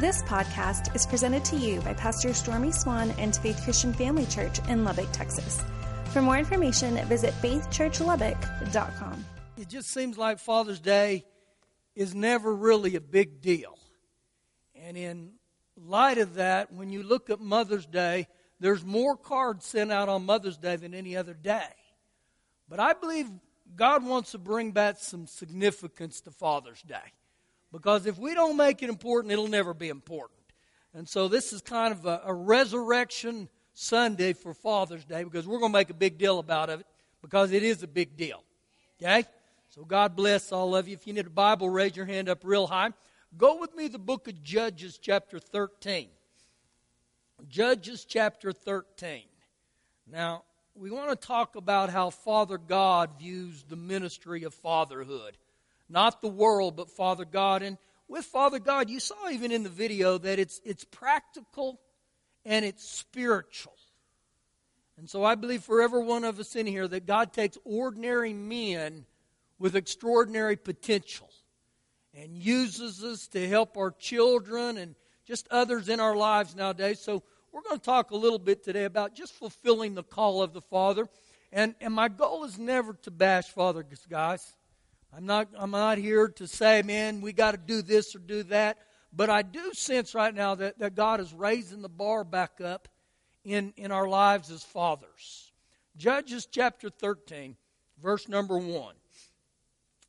This podcast is presented to you by Pastor Stormy Swan and Faith Christian Family Church in Lubbock, Texas. For more information, visit faithchurchlubbock.com. It just seems like Father's Day is never really a big deal. And in light of that, when you look at Mother's Day, there's more cards sent out on Mother's Day than any other day. But I believe God wants to bring back some significance to Father's Day. Because if we don't make it important, it'll never be important. And so this is kind of a, a resurrection Sunday for Father's Day because we're going to make a big deal about it because it is a big deal. Okay? So God bless all of you. If you need a Bible, raise your hand up real high. Go with me to the book of Judges, chapter 13. Judges, chapter 13. Now, we want to talk about how Father God views the ministry of fatherhood. Not the world, but Father God. And with Father God, you saw even in the video that it's, it's practical and it's spiritual. And so I believe for every one of us in here that God takes ordinary men with extraordinary potential and uses us to help our children and just others in our lives nowadays. So we're going to talk a little bit today about just fulfilling the call of the Father. And, and my goal is never to bash Father, guys. I'm not, I'm not here to say, man, we got to do this or do that. But I do sense right now that, that God is raising the bar back up in, in our lives as fathers. Judges chapter 13, verse number 1.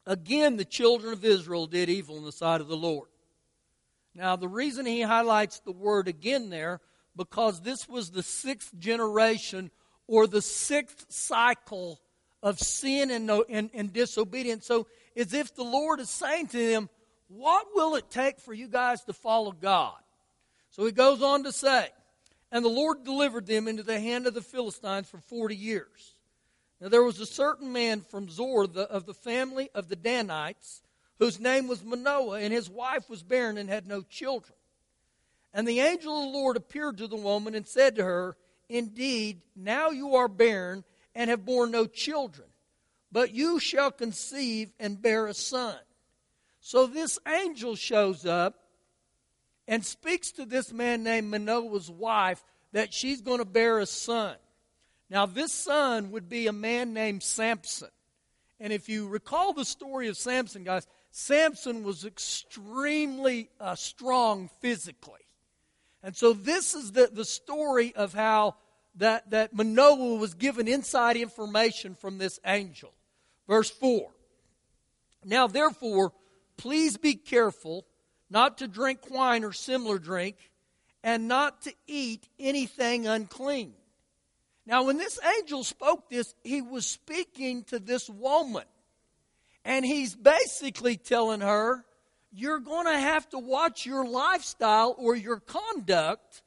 Again, the children of Israel did evil in the sight of the Lord. Now, the reason he highlights the word again there, because this was the sixth generation or the sixth cycle of sin and, and, and disobedience. So, as if the Lord is saying to them, What will it take for you guys to follow God? So he goes on to say, And the Lord delivered them into the hand of the Philistines for 40 years. Now, there was a certain man from Zorah the, of the family of the Danites whose name was Manoah, and his wife was barren and had no children. And the angel of the Lord appeared to the woman and said to her, Indeed, now you are barren and have borne no children, but you shall conceive and bear a son. So this angel shows up and speaks to this man named Manoah's wife that she's going to bear a son. Now, this son would be a man named Samson. And if you recall the story of Samson, guys, Samson was extremely uh, strong physically. And so this is the, the story of how that, that Manoah was given inside information from this angel. Verse 4. Now, therefore, please be careful not to drink wine or similar drink, and not to eat anything unclean. Now, when this angel spoke this, he was speaking to this woman. And he's basically telling her, You're going to have to watch your lifestyle or your conduct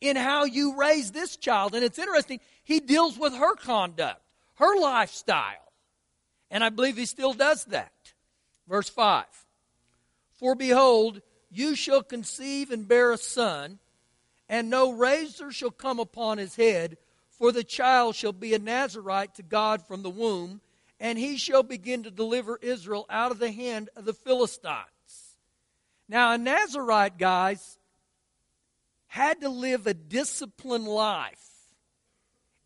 in how you raise this child. And it's interesting, he deals with her conduct, her lifestyle. And I believe he still does that. Verse 5 For behold, you shall conceive and bear a son, and no razor shall come upon his head, for the child shall be a Nazarite to God from the womb, and he shall begin to deliver Israel out of the hand of the Philistines. Now, a Nazarite, guys, had to live a disciplined life.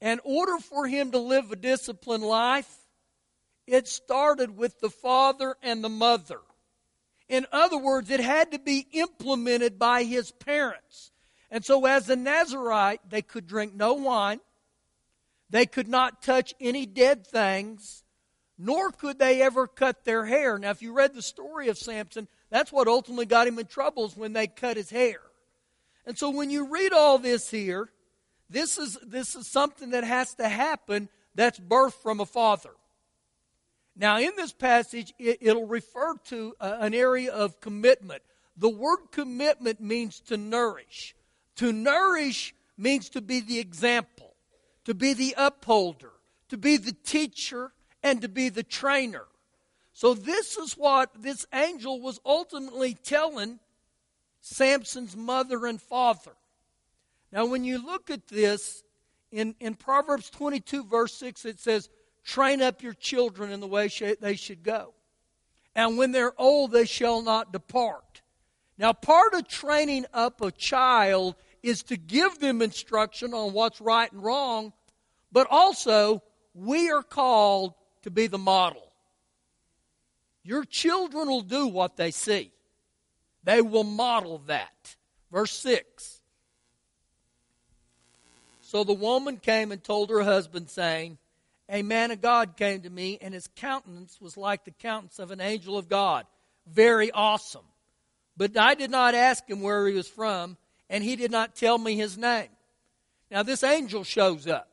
In order for him to live a disciplined life, it started with the father and the mother. In other words, it had to be implemented by his parents. And so, as a Nazarite, they could drink no wine, they could not touch any dead things, nor could they ever cut their hair. Now, if you read the story of Samson, that's what ultimately got him in troubles when they cut his hair. And so when you read all this here, this is, this is something that has to happen that's birthed from a father. Now, in this passage, it, will refer to uh, an area of commitment. The word commitment means to nourish. To nourish means to be the example, to be the upholder, to be the teacher, and to be the trainer. So, this is what this angel was ultimately telling Samson's mother and father. Now, when you look at this, in, in Proverbs 22, verse 6, it says, Train up your children in the way they should go. And when they're old, they shall not depart. Now, part of training up a child is to give them instruction on what's right and wrong, but also we are called to be the model. Your children will do what they see, they will model that. Verse 6 So the woman came and told her husband, saying, A man of God came to me, and his countenance was like the countenance of an angel of God. Very awesome. But I did not ask him where he was from, and he did not tell me his name. Now, this angel shows up.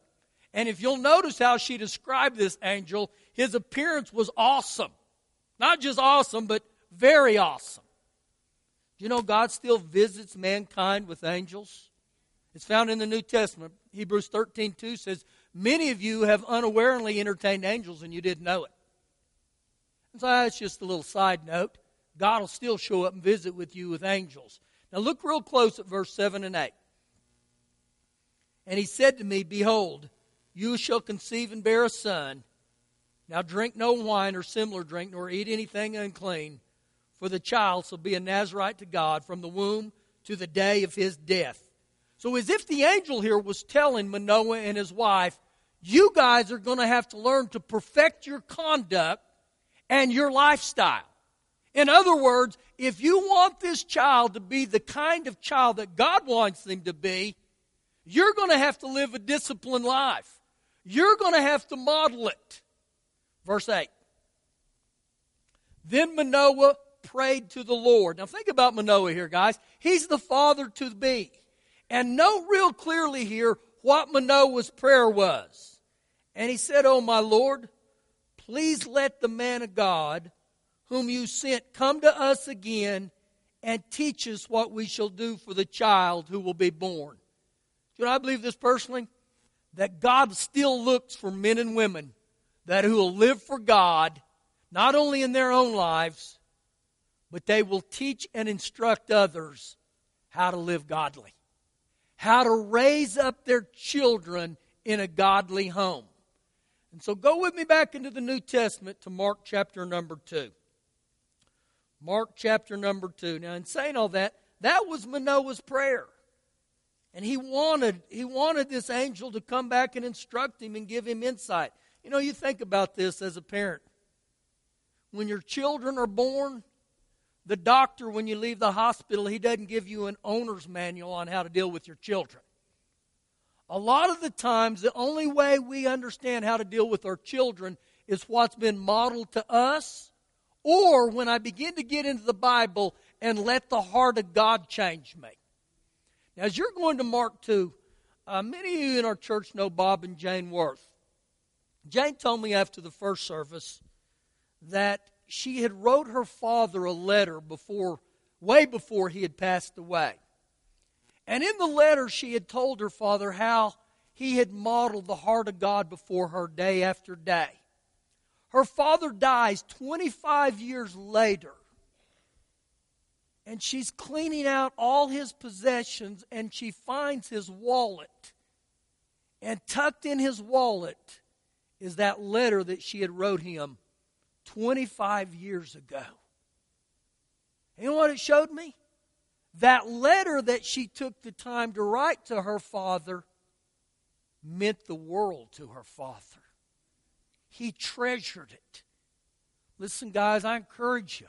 And if you'll notice how she described this angel, his appearance was awesome. Not just awesome, but very awesome. Do you know God still visits mankind with angels? It's found in the New Testament. Hebrews 13 2 says, Many of you have unawarely entertained angels and you didn't know it. And so that's just a little side note. God will still show up and visit with you with angels. Now look real close at verse 7 and 8. And he said to me, Behold, you shall conceive and bear a son. Now drink no wine or similar drink, nor eat anything unclean, for the child shall be a Nazarite to God from the womb to the day of his death. So, as if the angel here was telling Manoah and his wife, you guys are going to have to learn to perfect your conduct and your lifestyle. In other words, if you want this child to be the kind of child that God wants them to be, you're going to have to live a disciplined life. You're going to have to model it. Verse 8. Then Manoah prayed to the Lord. Now think about Manoah here, guys. He's the father to be. And note real clearly here what Manoah's prayer was. And he said, Oh, my Lord, please let the man of God whom you sent come to us again and teach us what we shall do for the child who will be born. Do you know, I believe this personally? That God still looks for men and women that who will live for God, not only in their own lives, but they will teach and instruct others how to live godly, how to raise up their children in a godly home. And so go with me back into the New Testament to Mark chapter number 2. Mark chapter number 2. Now, in saying all that, that was Manoah's prayer. And he wanted, he wanted this angel to come back and instruct him and give him insight. You know, you think about this as a parent. When your children are born, the doctor, when you leave the hospital, he doesn't give you an owner's manual on how to deal with your children. A lot of the times, the only way we understand how to deal with our children is what's been modeled to us or when I begin to get into the Bible and let the heart of God change me. Now, as you're going to Mark 2, uh, many of you in our church know Bob and Jane Worth. Jane told me after the first service that she had wrote her father a letter before, way before he had passed away. And in the letter, she had told her father how he had modeled the heart of God before her day after day. Her father dies 25 years later. And she's cleaning out all his possessions and she finds his wallet. And tucked in his wallet is that letter that she had wrote him 25 years ago. You know what it showed me? That letter that she took the time to write to her father meant the world to her father. He treasured it. Listen, guys, I encourage you.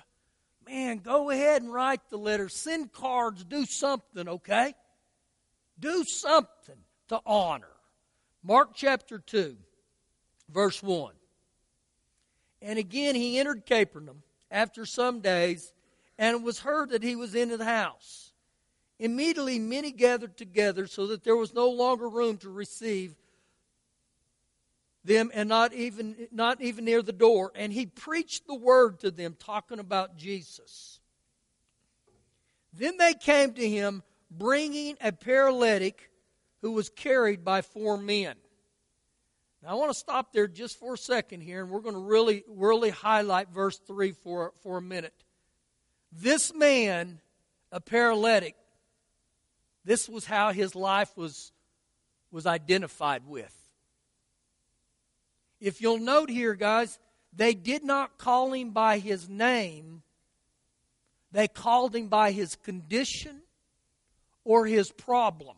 Man, go ahead and write the letter. Send cards. Do something, okay? Do something to honor. Mark chapter 2, verse 1. And again he entered Capernaum after some days, and it was heard that he was in the house. Immediately many gathered together so that there was no longer room to receive them and not even not even near the door. And he preached the word to them talking about Jesus. Then they came to him bringing a paralytic who was carried by four men now i want to stop there just for a second here and we're going to really really highlight verse 3 for for a minute. This man a paralytic this was how his life was was identified with. If you'll note here, guys, they did not call him by his name, They called him by his condition or his problem.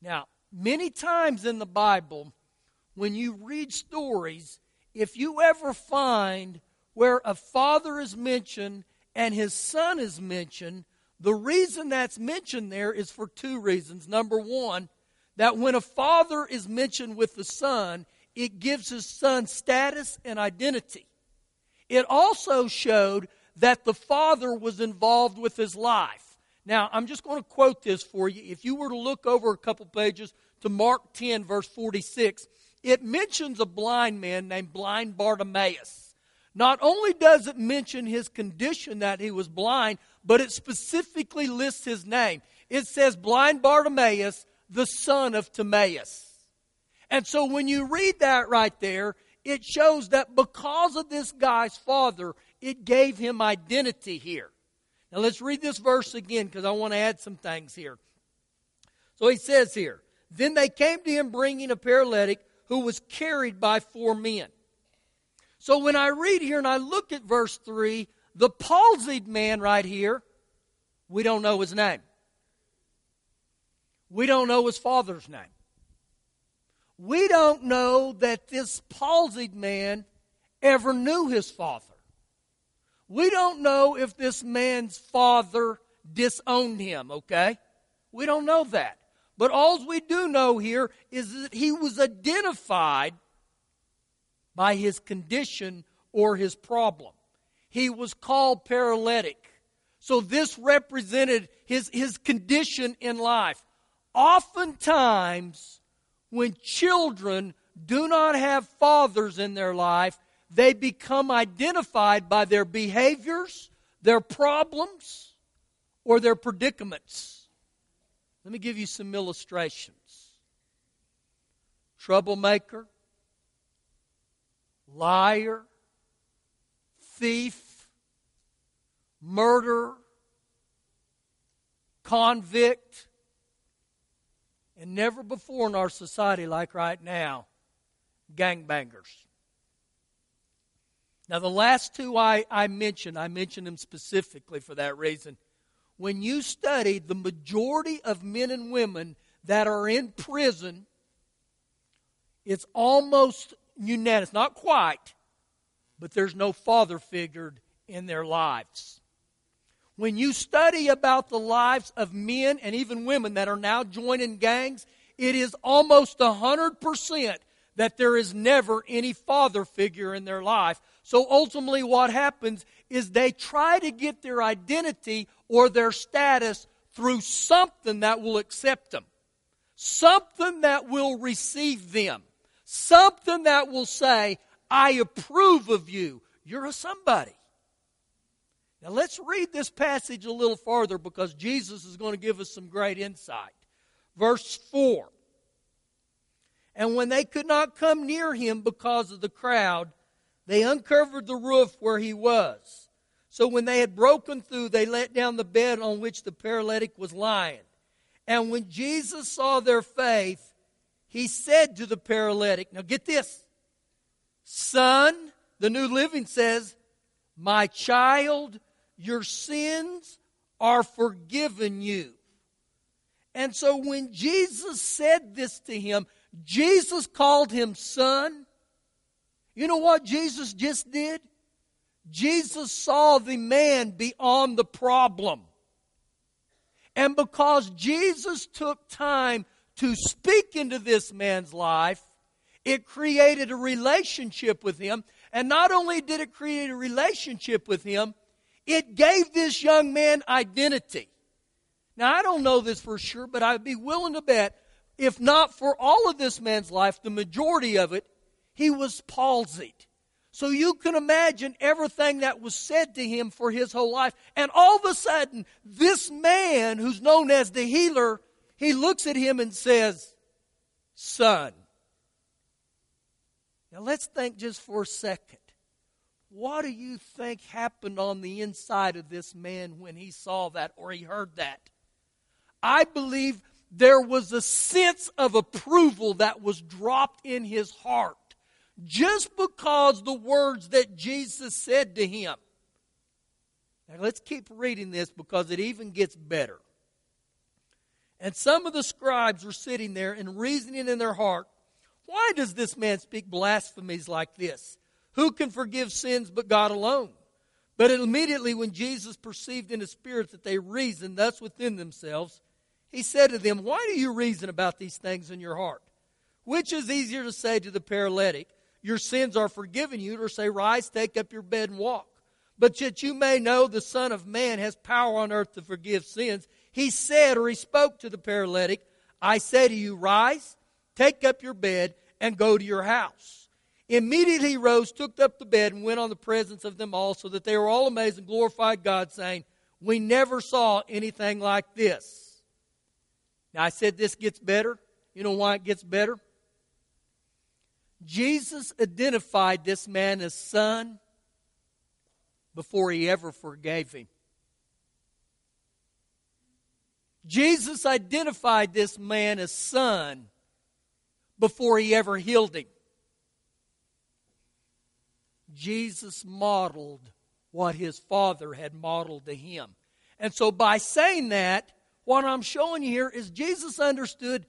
Now, many times in the Bible, when you read stories, if you ever find where a father is mentioned and his son is mentioned, the reason that's mentioned there is for two reasons. Number one, that when a father is mentioned with the son, it gives his son status and identity. It also showed that the father was involved with his life. Now, I'm just going to quote this for you. If you were to look over a couple pages to Mark 10, verse 46, it mentions a blind man named Blind Bartimaeus. Not only does it mention his condition that he was blind, but it specifically lists his name. It says, Blind Bartimaeus, the son of Timaeus. And so when you read that right there, it shows that because of this guy's father, it gave him identity here. Now let's read this verse again because I want to add some things here. So he says here, Then they came to him bringing a paralytic who was carried by four men. So when I read here and I look at verse 3, the palsied man right here, we don't know his name. We don't know his father's name. We don't know that this palsied man ever knew his father. We don't know if this man's father disowned him, okay? We don't know that. But all we do know here is that he was identified by his condition or his problem. He was called paralytic. So this represented his, his condition in life. Oftentimes, when children do not have fathers in their life, they become identified by their behaviors, their problems, or their predicaments. Let me give you some illustrations troublemaker, liar, thief, murderer, convict, and never before in our society like right now, gangbangers. Now, the last two I, I mentioned, I mentioned them specifically for that reason. When you study the majority of men and women that are in prison, it's almost unanimous, not quite, but there's no father figure in their lives. When you study about the lives of men and even women that are now joining gangs, it is almost 100% that there is never any father figure in their life. So ultimately, what happens is they try to get their identity or their status through something that will accept them, something that will receive them, something that will say, I approve of you. You're a somebody. Now let's read this passage a little farther because Jesus is going to give us some great insight. Verse 4 And when they could not come near him because of the crowd, they uncovered the roof where he was. So when they had broken through, they let down the bed on which the paralytic was lying. And when Jesus saw their faith, he said to the paralytic, Now get this, son, the New Living says, My child, your sins are forgiven you. And so when Jesus said this to him, Jesus called him son. You know what Jesus just did? Jesus saw the man beyond the problem. And because Jesus took time to speak into this man's life, it created a relationship with him. And not only did it create a relationship with him, it gave this young man identity. Now, I don't know this for sure, but I'd be willing to bet, if not for all of this man's life, the majority of it, he was palsied. So you can imagine everything that was said to him for his whole life. And all of a sudden, this man who's known as the healer, he looks at him and says, Son. Now let's think just for a second. What do you think happened on the inside of this man when he saw that or he heard that? I believe there was a sense of approval that was dropped in his heart just because the words that Jesus said to him. Now let's keep reading this because it even gets better. And some of the scribes were sitting there and reasoning in their heart, Why does this man speak blasphemies like this? Who can forgive sins but God alone? But immediately when Jesus perceived in his spirit that they reasoned thus within themselves, he said to them, Why do you reason about these things in your heart? Which is easier to say to the paralytic, Your sins are forgiven you, or say, Rise, take up your bed and walk? But that you may know the Son of Man has power on earth to forgive sins, he said, or he spoke to the paralytic, I say to you, Rise, take up your bed, and go to your house. Immediately he rose, took up the bed, and went on the presence of them all, so that they were all amazed and glorified God, saying, We never saw anything like this. Now, I said this gets better. You know why it gets better? Jesus identified this man as son before he ever forgave him. Jesus identified this man as son before he ever healed him. Jesus modeled what his father had modeled to him. And so by saying that, what I'm showing you here is Jesus understood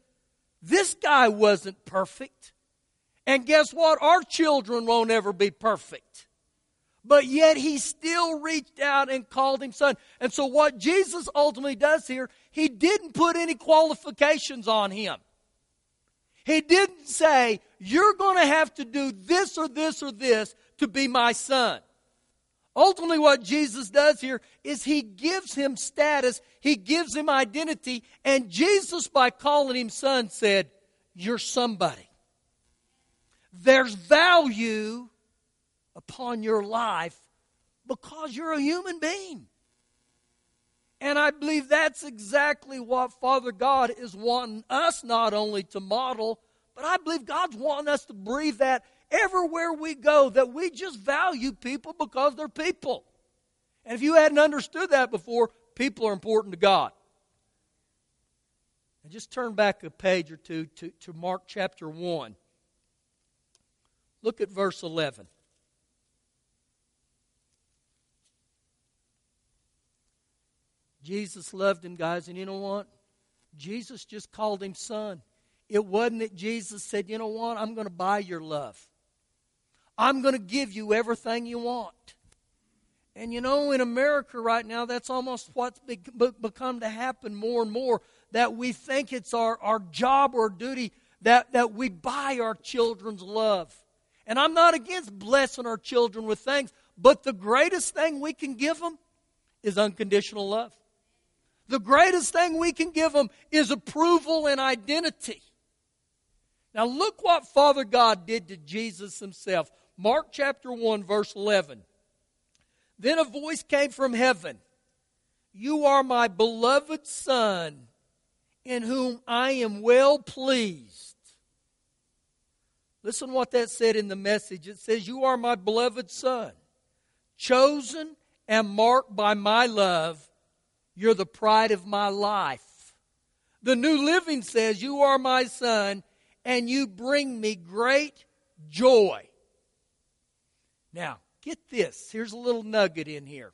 this guy wasn't perfect. And guess what? Our children won't ever be perfect. But yet he still reached out and called him son. And so what Jesus ultimately does here, he didn't put any qualifications on him. He didn't say, you're going to have to do this or this or this to be my son. Ultimately, what Jesus does here is he gives him status, he gives him identity, and Jesus, by calling him son, said, You're somebody. There's value upon your life because you're a human being. And I believe that's exactly what Father God is wanting us not only to model, but I believe God's wanting us to breathe that everywhere we go that we just value people because they're people. And if you hadn't understood that before, people are important to God. And just turn back a page or two to, to Mark chapter 1. Look at verse 11. Jesus loved him, guys, and you know what? Jesus just called him son. It wasn't that Jesus said, you know what? I'm going to buy your love. I'm going to give you everything you want. And you know, in America right now, that's almost what's become to happen more and more that we think it's our, our job or duty that, that we buy our children's love. And I'm not against blessing our children with things, but the greatest thing we can give them is unconditional love. The greatest thing we can give them is approval and identity. Now, look what Father God did to Jesus himself. Mark chapter 1, verse 11. Then a voice came from heaven You are my beloved Son, in whom I am well pleased. Listen what that said in the message. It says, You are my beloved Son, chosen and marked by my love. You're the pride of my life. The New Living says, You are my Son, and you bring me great joy. Now, get this. Here's a little nugget in here.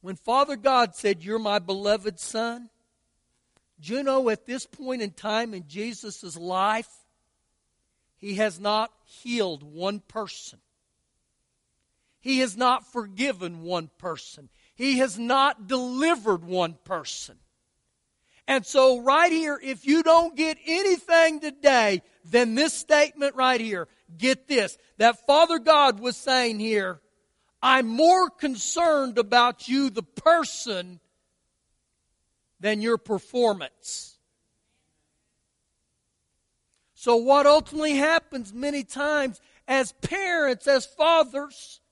When Father God said, You're my beloved Son, do you know at this point in time in Jesus' life, he has not healed one person. He has not forgiven one person. He has not delivered one person. And so, right here, if you don't get anything today, then this statement right here, get this, that Father God was saying here, I'm more concerned about you, the person, than your performance. So, what ultimately happens many times as parents, as fathers,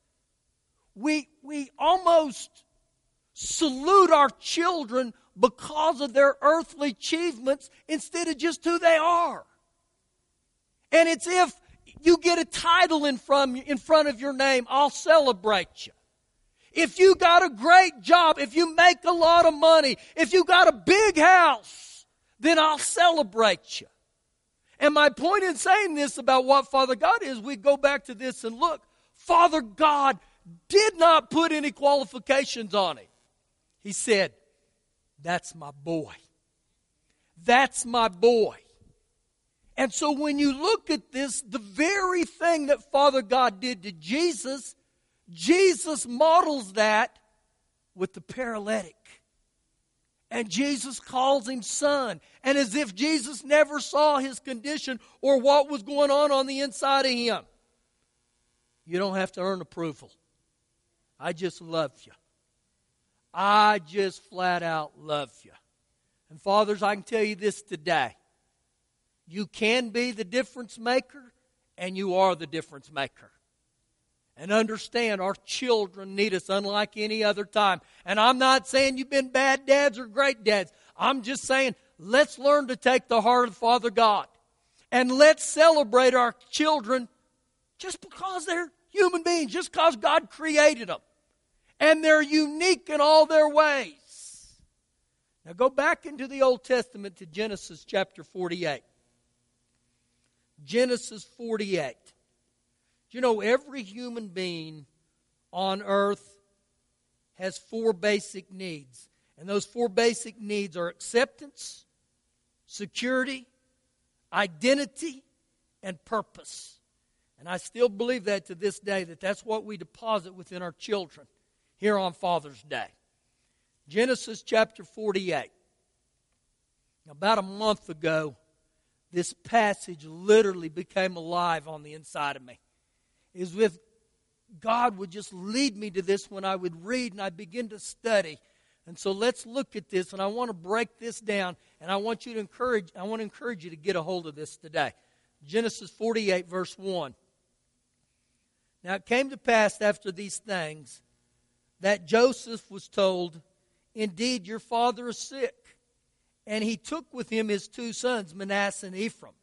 we, we almost salute our children because of their earthly achievements instead of just who they are. And it's if you get a title in front, in front of your name, I'll celebrate you. If you got a great job, if you make a lot of money, if you got a big house, then I'll celebrate you. And my point in saying this about what Father God is, we go back to this and look. Father God did not put any qualifications on him. He said, That's my boy. That's my boy. And so when you look at this, the very thing that Father God did to Jesus, Jesus models that with the paralytic. And Jesus calls him son. And as if Jesus never saw his condition or what was going on on the inside of him. You don't have to earn approval. I just love you. I just flat out love you. And fathers, I can tell you this today. You can be the difference maker, and you are the difference maker. And understand our children need us unlike any other time. And I'm not saying you've been bad dads or great dads. I'm just saying let's learn to take the heart of Father God. And let's celebrate our children just because they're human beings, just because God created them. And they're unique in all their ways. Now go back into the Old Testament to Genesis chapter 48. Genesis 48. You know, every human being on earth has four basic needs. And those four basic needs are acceptance, security, identity, and purpose. And I still believe that to this day, that that's what we deposit within our children here on Father's Day. Genesis chapter 48. About a month ago, this passage literally became alive on the inside of me. Is with God would just lead me to this when I would read and I begin to study. And so let's look at this, and I want to break this down, and I want you to encourage, I want to encourage you to get a hold of this today. Genesis 48, verse 1. Now it came to pass after these things that Joseph was told, Indeed, your father is sick. And he took with him his two sons, Manasseh and Ephraim.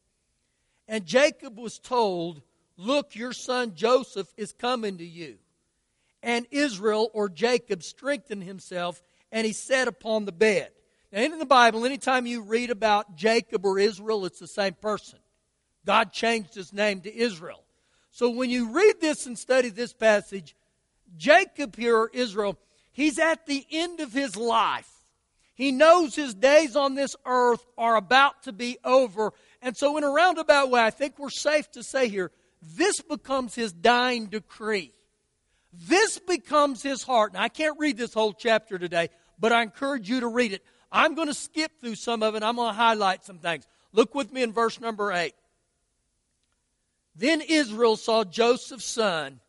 And Jacob was told, Look, your son Joseph is coming to you. And Israel or Jacob strengthened himself and he sat upon the bed. Now, in the Bible, anytime you read about Jacob or Israel, it's the same person. God changed his name to Israel. So when you read this and study this passage, Jacob here, or Israel, he's at the end of his life. He knows his days on this earth are about to be over. And so, in a roundabout way, I think we're safe to say here this becomes his dying decree. This becomes his heart. Now, I can't read this whole chapter today, but I encourage you to read it. I'm going to skip through some of it. I'm going to highlight some things. Look with me in verse number 8. Then Israel saw Joseph's son,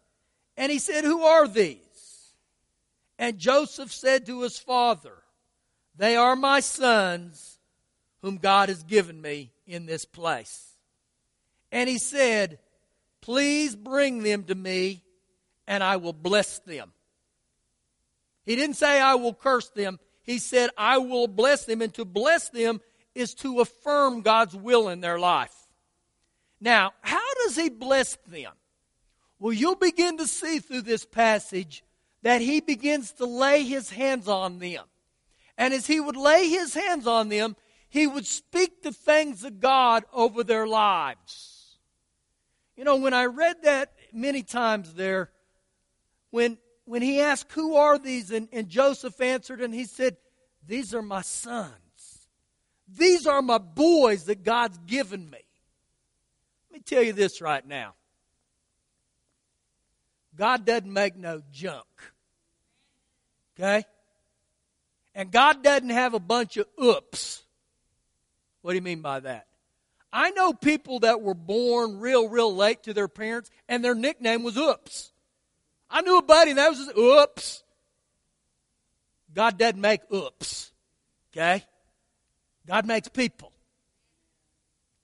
and he said, Who are these? And Joseph said to his father, they are my sons whom God has given me in this place. And he said, Please bring them to me, and I will bless them. He didn't say, I will curse them. He said, I will bless them. And to bless them is to affirm God's will in their life. Now, how does he bless them? Well, you'll begin to see through this passage that he begins to lay his hands on them. And as he would lay his hands on them, he would speak the things of God over their lives. You know, when I read that many times there, when, when he asked, Who are these? And, and Joseph answered, and he said, These are my sons. These are my boys that God's given me. Let me tell you this right now God doesn't make no junk. Okay? And God doesn't have a bunch of oops. What do you mean by that? I know people that were born real, real late to their parents, and their nickname was oops. I knew a buddy, and that was oops. God doesn't make oops. Okay? God makes people.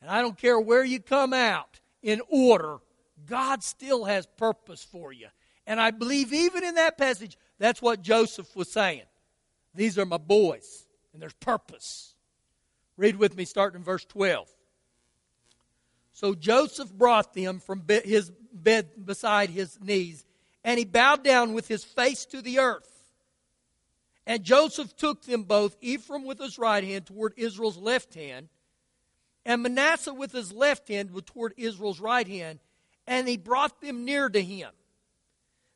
And I don't care where you come out in order, God still has purpose for you. And I believe even in that passage, that's what Joseph was saying. These are my boys, and there's purpose. Read with me, starting in verse 12. So Joseph brought them from his bed beside his knees, and he bowed down with his face to the earth. And Joseph took them both, Ephraim with his right hand toward Israel's left hand, and Manasseh with his left hand toward Israel's right hand, and he brought them near to him.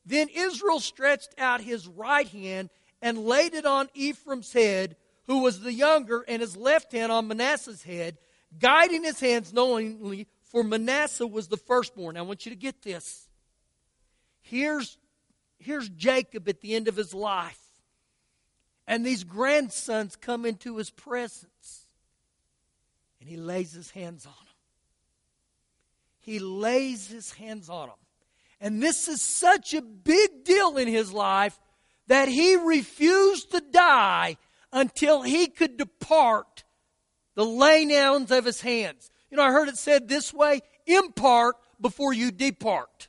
Then Israel stretched out his right hand and laid it on Ephraim's head, who was the younger, and his left hand on Manasseh's head, guiding his hands knowingly, for Manasseh was the firstborn. I want you to get this. Here's, here's Jacob at the end of his life. And these grandsons come into his presence. And he lays his hands on them. He lays his hands on them. And this is such a big deal in his life that he refused to die until he could depart the laydowns of his hands. You know, I heard it said this way impart before you depart.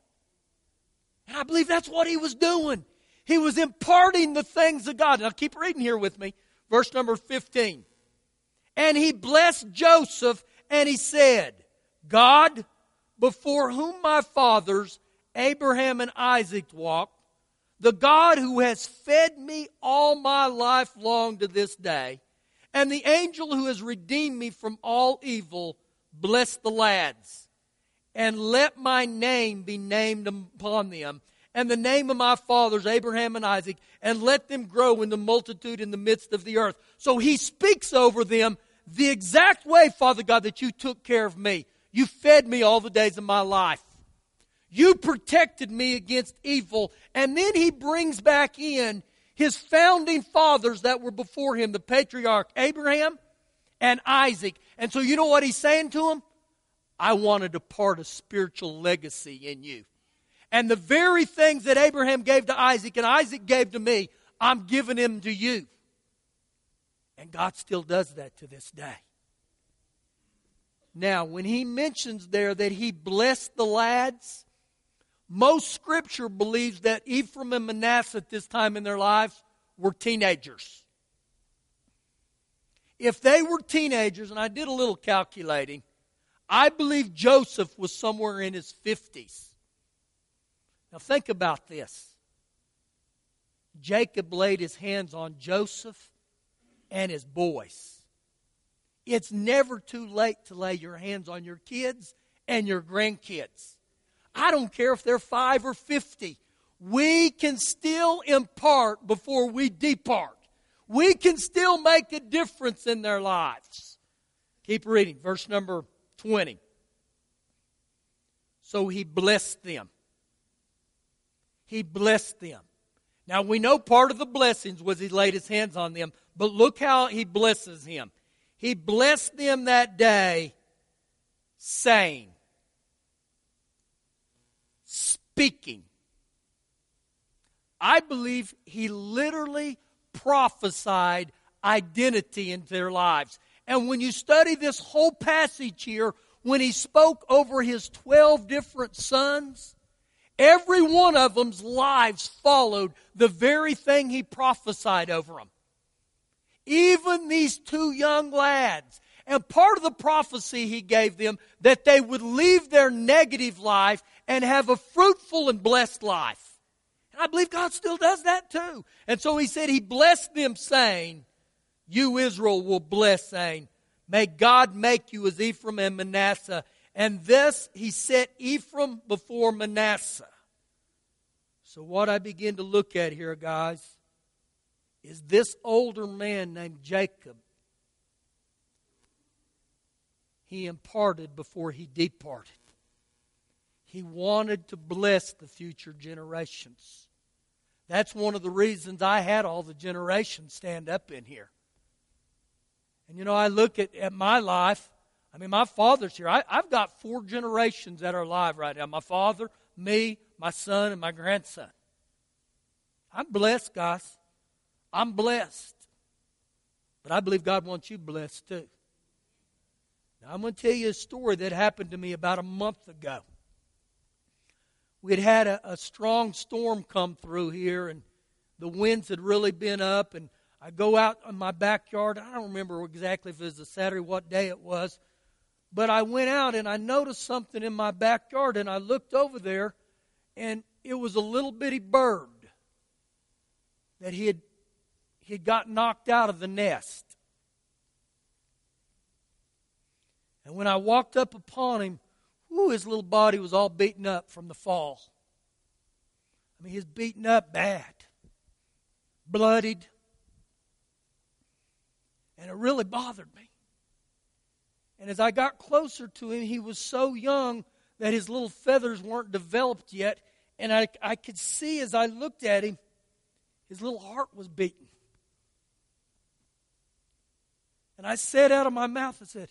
And I believe that's what he was doing. He was imparting the things of God. Now keep reading here with me. Verse number 15. And he blessed Joseph and he said, God, before whom my fathers, Abraham and Isaac, walked, the God who has fed me all my life long to this day, and the angel who has redeemed me from all evil, bless the lads, and let my name be named upon them, and the name of my fathers, Abraham and Isaac, and let them grow in the multitude in the midst of the earth. So he speaks over them the exact way, Father God, that you took care of me. You fed me all the days of my life. You protected me against evil. And then he brings back in his founding fathers that were before him, the patriarch Abraham and Isaac. And so you know what he's saying to them? I want to depart a spiritual legacy in you. And the very things that Abraham gave to Isaac and Isaac gave to me, I'm giving them to you. And God still does that to this day. Now, when he mentions there that he blessed the lads, most scripture believes that Ephraim and Manasseh at this time in their lives were teenagers. If they were teenagers, and I did a little calculating, I believe Joseph was somewhere in his 50s. Now think about this. Jacob laid his hands on Joseph and his boys. It's never too late to lay your hands on your kids and your grandkids. I don't care if they're five or 50. We can still impart before we depart. We can still make a difference in their lives. Keep reading, verse number 20. So he blessed them. He blessed them. Now we know part of the blessings was he laid his hands on them, but look how he blesses him. He blessed them that day, saying, speaking. I believe he literally prophesied identity into their lives. And when you study this whole passage here, when he spoke over his 12 different sons, every one of them's lives followed the very thing he prophesied over them. Even these two young lads. And part of the prophecy he gave them that they would leave their negative life and have a fruitful and blessed life. And I believe God still does that too. And so he said he blessed them saying, You Israel will bless, saying, May God make you as Ephraim and Manasseh. And this he set Ephraim before Manasseh. So what I begin to look at here, guys, is this older man named Jacob. He imparted before he departed. He wanted to bless the future generations. That's one of the reasons I had all the generations stand up in here. And you know, I look at, at my life. I mean, my father's here. I, I've got four generations that are alive right now my father, me, my son, and my grandson. I'm blessed, guys. I'm blessed. But I believe God wants you blessed too. Now, I'm going to tell you a story that happened to me about a month ago we had had a, a strong storm come through here, and the winds had really been up. And I go out in my backyard. I don't remember exactly if it was a Saturday, what day it was, but I went out and I noticed something in my backyard, and I looked over there, and it was a little bitty bird that he had he had got knocked out of the nest. And when I walked up upon him, Ooh, his little body was all beaten up from the fall. I mean, he's beaten up bad, bloodied. And it really bothered me. And as I got closer to him, he was so young that his little feathers weren't developed yet. And I, I could see as I looked at him, his little heart was beating. And I said out of my mouth, I said,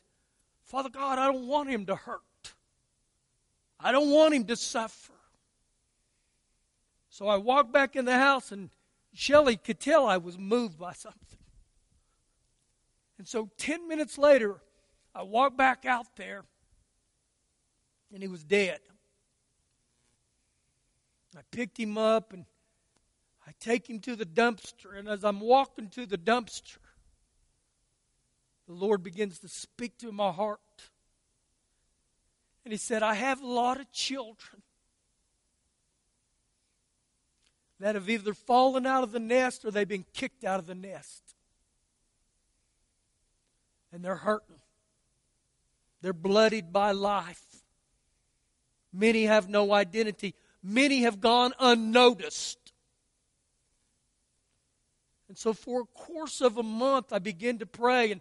Father God, I don't want him to hurt. I don't want him to suffer. So I walked back in the house, and Shelley could tell I was moved by something. And so 10 minutes later, I walked back out there, and he was dead. I picked him up, and I take him to the dumpster. And as I'm walking to the dumpster, the Lord begins to speak to my heart. And He said, I have a lot of children that have either fallen out of the nest or they've been kicked out of the nest. And they're hurting. They're bloodied by life. Many have no identity. Many have gone unnoticed. And so, for a course of a month, I began to pray. And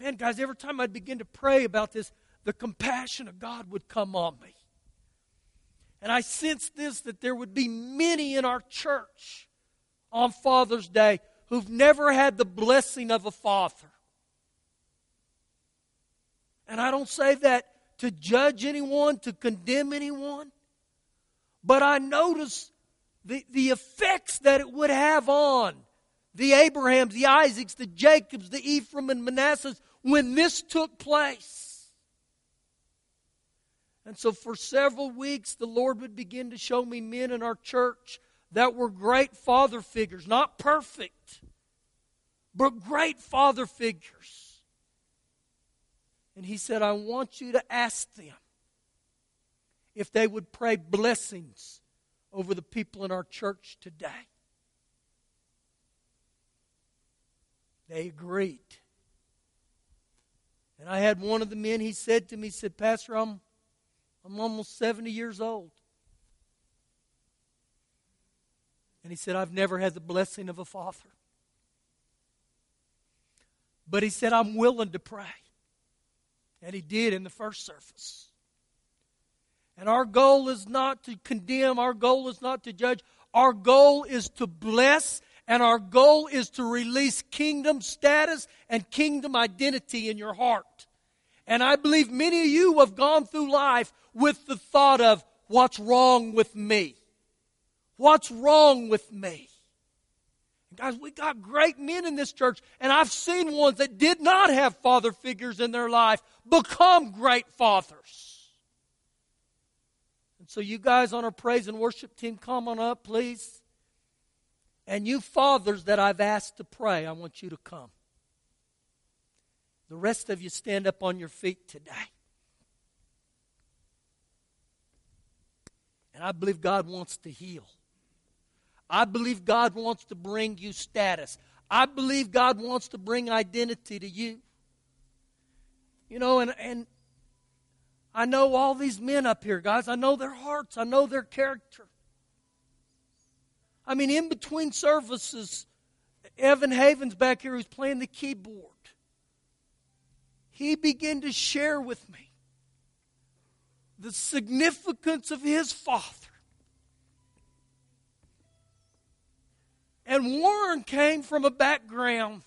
man, guys, every time I'd begin to pray about this, the compassion of God would come on me. And I sensed this that there would be many in our church on Father's Day who've never had the blessing of a father. And I don't say that to judge anyone, to condemn anyone, but I notice the, the effects that it would have on the Abrahams, the Isaacs, the Jacobs, the Ephraim, and Manassehs when this took place. And so, for several weeks, the Lord would begin to show me men in our church that were great father figures, not perfect, but great father figures and he said, I want you to ask them if they would pray blessings over the people in our church today. They agreed. And I had one of the men, he said to me, he said, Pastor, I'm, I'm almost 70 years old. And he said, I've never had the blessing of a father. But he said, I'm willing to pray. And he did in the first service. And our goal is not to condemn, our goal is not to judge. Our goal is to bless, and our goal is to release kingdom status and kingdom identity in your heart. And I believe many of you have gone through life with the thought of, what's wrong with me? What's wrong with me? Guys, we got great men in this church, and I've seen ones that did not have father figures in their life become great fathers. And so, you guys on our praise and worship team, come on up, please. And you fathers that I've asked to pray, I want you to come. The rest of you stand up on your feet today. And I believe God wants to heal. I believe God wants to bring you status. I believe God wants to bring identity to you. You know, and, and I know all these men up here, guys. I know their hearts, I know their character. I mean, in between services, Evan Havens back here who's playing the keyboard, he began to share with me the significance of his father And Warren came from a background.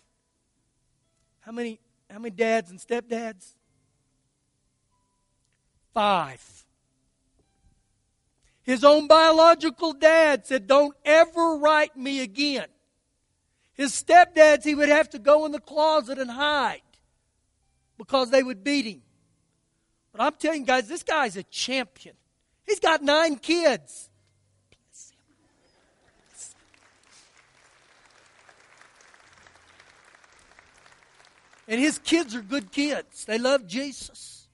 How many, how many dads and stepdads? Five. His own biological dad said, Don't ever write me again. His stepdads, he would have to go in the closet and hide because they would beat him. But I'm telling you guys, this guy's a champion. He's got nine kids. And his kids are good kids. They love Jesus.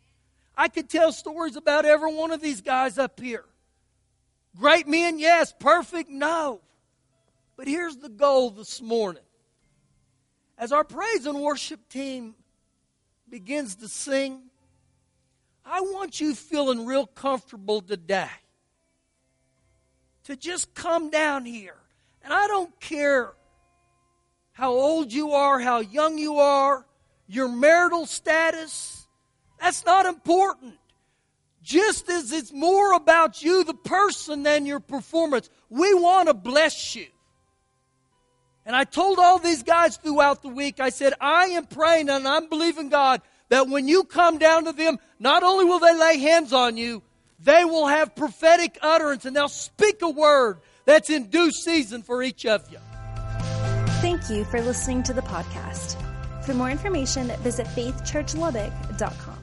I could tell stories about every one of these guys up here. Great men, yes. Perfect, no. But here's the goal this morning. As our praise and worship team begins to sing, I want you feeling real comfortable today. to just come down here. And I don't care how old you are, how young you are, your marital status. That's not important. Just as it's more about you, the person, than your performance. We want to bless you. And I told all these guys throughout the week, I said, I am praying and I'm believing God that when you come down to them, not only will they lay hands on you, they will have prophetic utterance and they'll speak a word that's in due season for each of you. Thank you for listening to the podcast. For more information, visit faithchurchlubbock.com.